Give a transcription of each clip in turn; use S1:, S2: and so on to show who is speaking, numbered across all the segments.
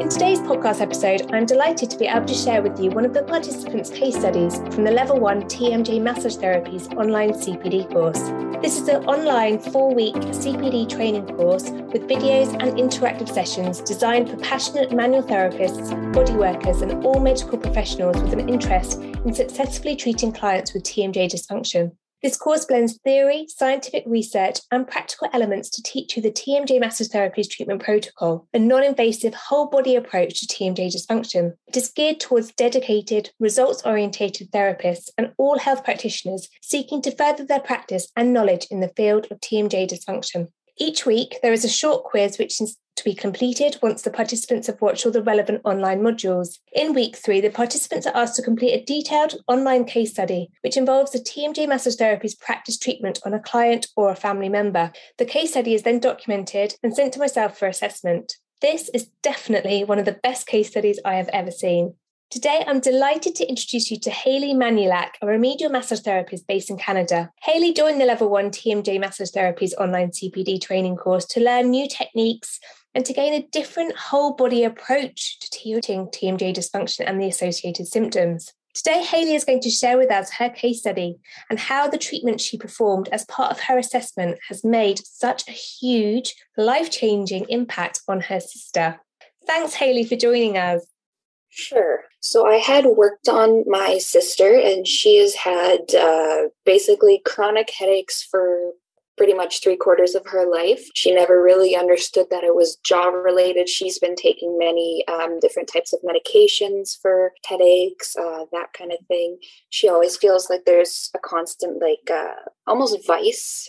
S1: In today's podcast episode, I'm delighted to be able to share with you one of the participants' case studies from the Level 1 TMJ Massage Therapies online CPD course. This is an online four week CPD training course with videos and interactive sessions designed for passionate manual therapists, body workers, and all medical professionals with an interest in successfully treating clients with TMJ dysfunction. This course blends theory, scientific research, and practical elements to teach you the TMJ Massage Therapies treatment protocol, a non invasive whole body approach to TMJ dysfunction. It is geared towards dedicated, results orientated therapists and all health practitioners seeking to further their practice and knowledge in the field of TMJ dysfunction. Each week, there is a short quiz which is to be completed once the participants have watched all the relevant online modules. In week three, the participants are asked to complete a detailed online case study, which involves a TMJ massage therapy's practice treatment on a client or a family member. The case study is then documented and sent to myself for assessment. This is definitely one of the best case studies I have ever seen. Today, I'm delighted to introduce you to Hayley Manulak, a remedial massage therapist based in Canada. Hayley joined the Level 1 TMJ Massage Therapies online CPD training course to learn new techniques and to gain a different whole body approach to treating TMJ dysfunction and the associated symptoms. Today, Hayley is going to share with us her case study and how the treatment she performed as part of her assessment has made such a huge, life changing impact on her sister. Thanks, Hayley, for joining us.
S2: Sure. So I had worked on my sister, and she has had uh, basically chronic headaches for pretty much three quarters of her life. She never really understood that it was jaw related. She's been taking many um, different types of medications for headaches, uh, that kind of thing. She always feels like there's a constant, like, uh, almost vice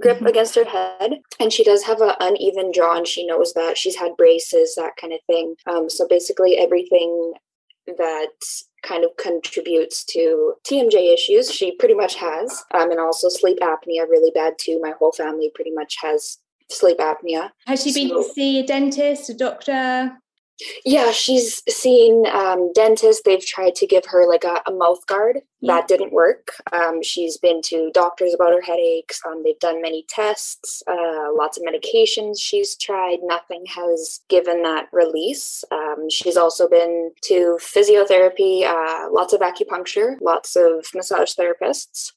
S2: grip mm-hmm. against her head and she does have an uneven jaw and she knows that she's had braces that kind of thing. Um, so basically everything that kind of contributes to tmj issues she pretty much has um, and also sleep apnea really bad too. My whole family pretty much has sleep apnea.
S1: Has she been so, to see a dentist a doctor
S2: yeah, she's seen um, dentists. They've tried to give her like a, a mouth guard. Yeah. That didn't work. Um, she's been to doctors about her headaches. Um, they've done many tests, uh, lots of medications she's tried. Nothing has given that release. Um, she's also been to physiotherapy, uh, lots of acupuncture, lots of massage therapists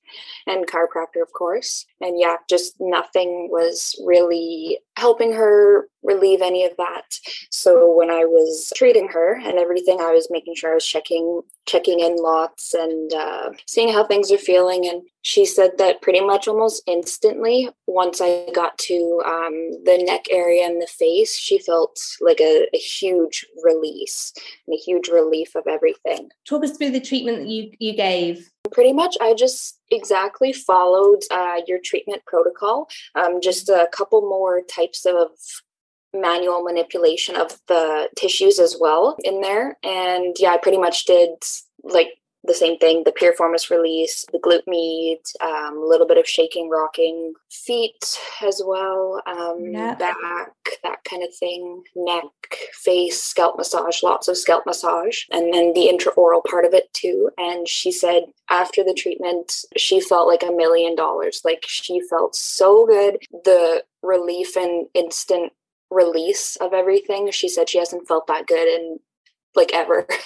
S2: and chiropractor, of course. And yeah, just nothing was really helping her relieve any of that. So when I was treating her and everything, I was making sure I was checking checking in lots and uh, seeing how things are feeling. And she said that pretty much almost instantly, once I got to um, the neck area and the face, she felt like a, a, huge release and a huge relief of everything.
S1: Talk us through the treatment that you, you gave.
S2: Pretty much, I just exactly followed uh, your treatment protocol. Um, just a couple more types of manual manipulation of the tissues as well in there. And yeah, I pretty much did like the same thing the piriformis release, the glute med, um, a little bit of shaking, rocking, feet as well, um, back, that kind of thing, neck, face, scalp massage, lots of scalp massage, and then the intraoral part of it too. And she said after the treatment, she felt like a million dollars. Like she felt so good. The relief and instant release of everything. She said she hasn't felt that good in like ever.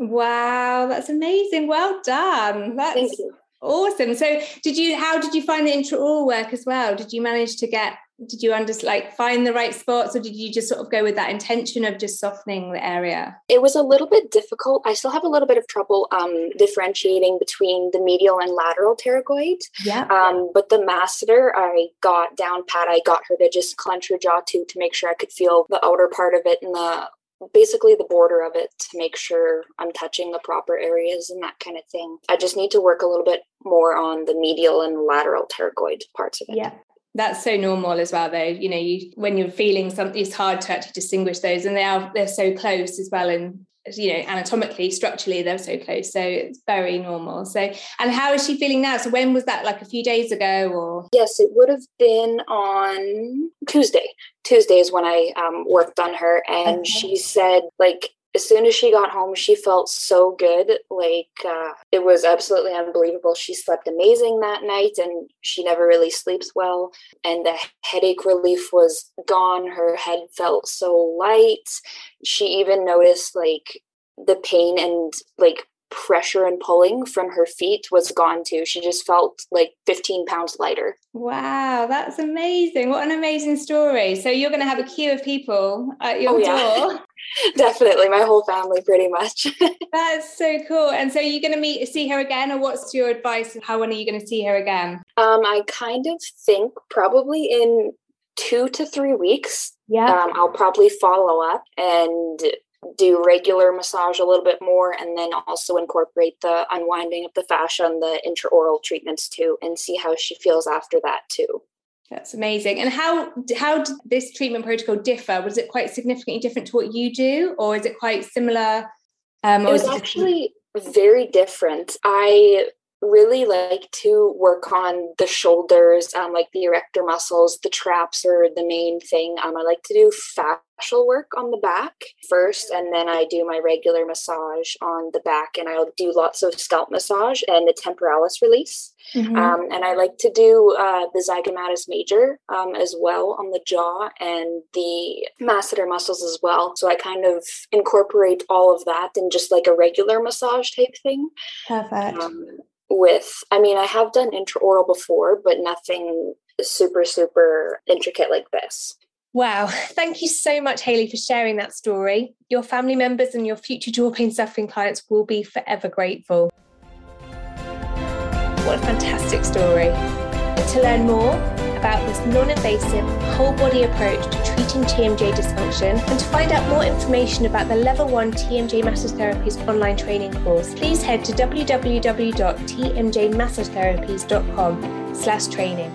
S1: Wow, that's amazing. Well done. That's awesome. So did you how did you find the intraoral work as well? Did you manage to get did you under like find the right spots or did you just sort of go with that intention of just softening the area
S2: it was a little bit difficult i still have a little bit of trouble um, differentiating between the medial and lateral pterygoid
S1: yeah
S2: um, but the masseter i got down pat i got her to just clench her jaw too to make sure i could feel the outer part of it and the basically the border of it to make sure I'm touching the proper areas and that kind of thing. I just need to work a little bit more on the medial and lateral pterygoid parts of it.
S1: Yeah that's so normal as well though you know you when you're feeling something it's hard to actually distinguish those and they are they're so close as well and you know anatomically structurally they're so close so it's very normal. So and how is she feeling now? So when was that like a few days ago or?
S2: Yes it would have been on tuesday. Tuesday is when i um, worked on her and okay. she said like as soon as she got home, she felt so good. Like uh, it was absolutely unbelievable. She slept amazing that night and she never really sleeps well. And the headache relief was gone. Her head felt so light. She even noticed like the pain and like pressure and pulling from her feet was gone too. She just felt like 15 pounds lighter.
S1: Wow, that's amazing. What an amazing story. So you're going to have a queue of people at your oh, yeah.
S2: Definitely, my whole family pretty much.
S1: that's so cool. And so you're going to meet see her again or what's your advice how when are you going to see her again?
S2: Um I kind of think probably in 2 to 3 weeks. Yeah. Um, I'll probably follow up and do regular massage a little bit more and then also incorporate the unwinding of the fascia and the intraoral treatments too and see how she feels after that too
S1: that's amazing. And how how did this treatment protocol differ? Was it quite significantly different to what you do or is it quite similar
S2: um, it was actually very different. I really like to work on the shoulders, um, like the erector muscles. The traps are the main thing. Um, I like to do fascial work on the back first, and then I do my regular massage on the back, and I'll do lots of scalp massage and the temporalis release. Mm-hmm. Um, and I like to do uh, the zygomatus major um, as well on the jaw and the masseter muscles as well. So I kind of incorporate all of that in just like a regular massage type thing.
S1: Perfect um,
S2: with i mean i have done intraoral before but nothing super super intricate like this
S1: Wow. Thank you so much, Hayley for sharing that story. Your family members and your future jaw pain suffering clients will be forever grateful. What a fantastic story. To learn more, about this non invasive, whole body approach to treating TMJ dysfunction and to find out more information about the Level 1 TMJ Massage Therapies online training course, please head to www.tmjmassagetherapies.com slash training.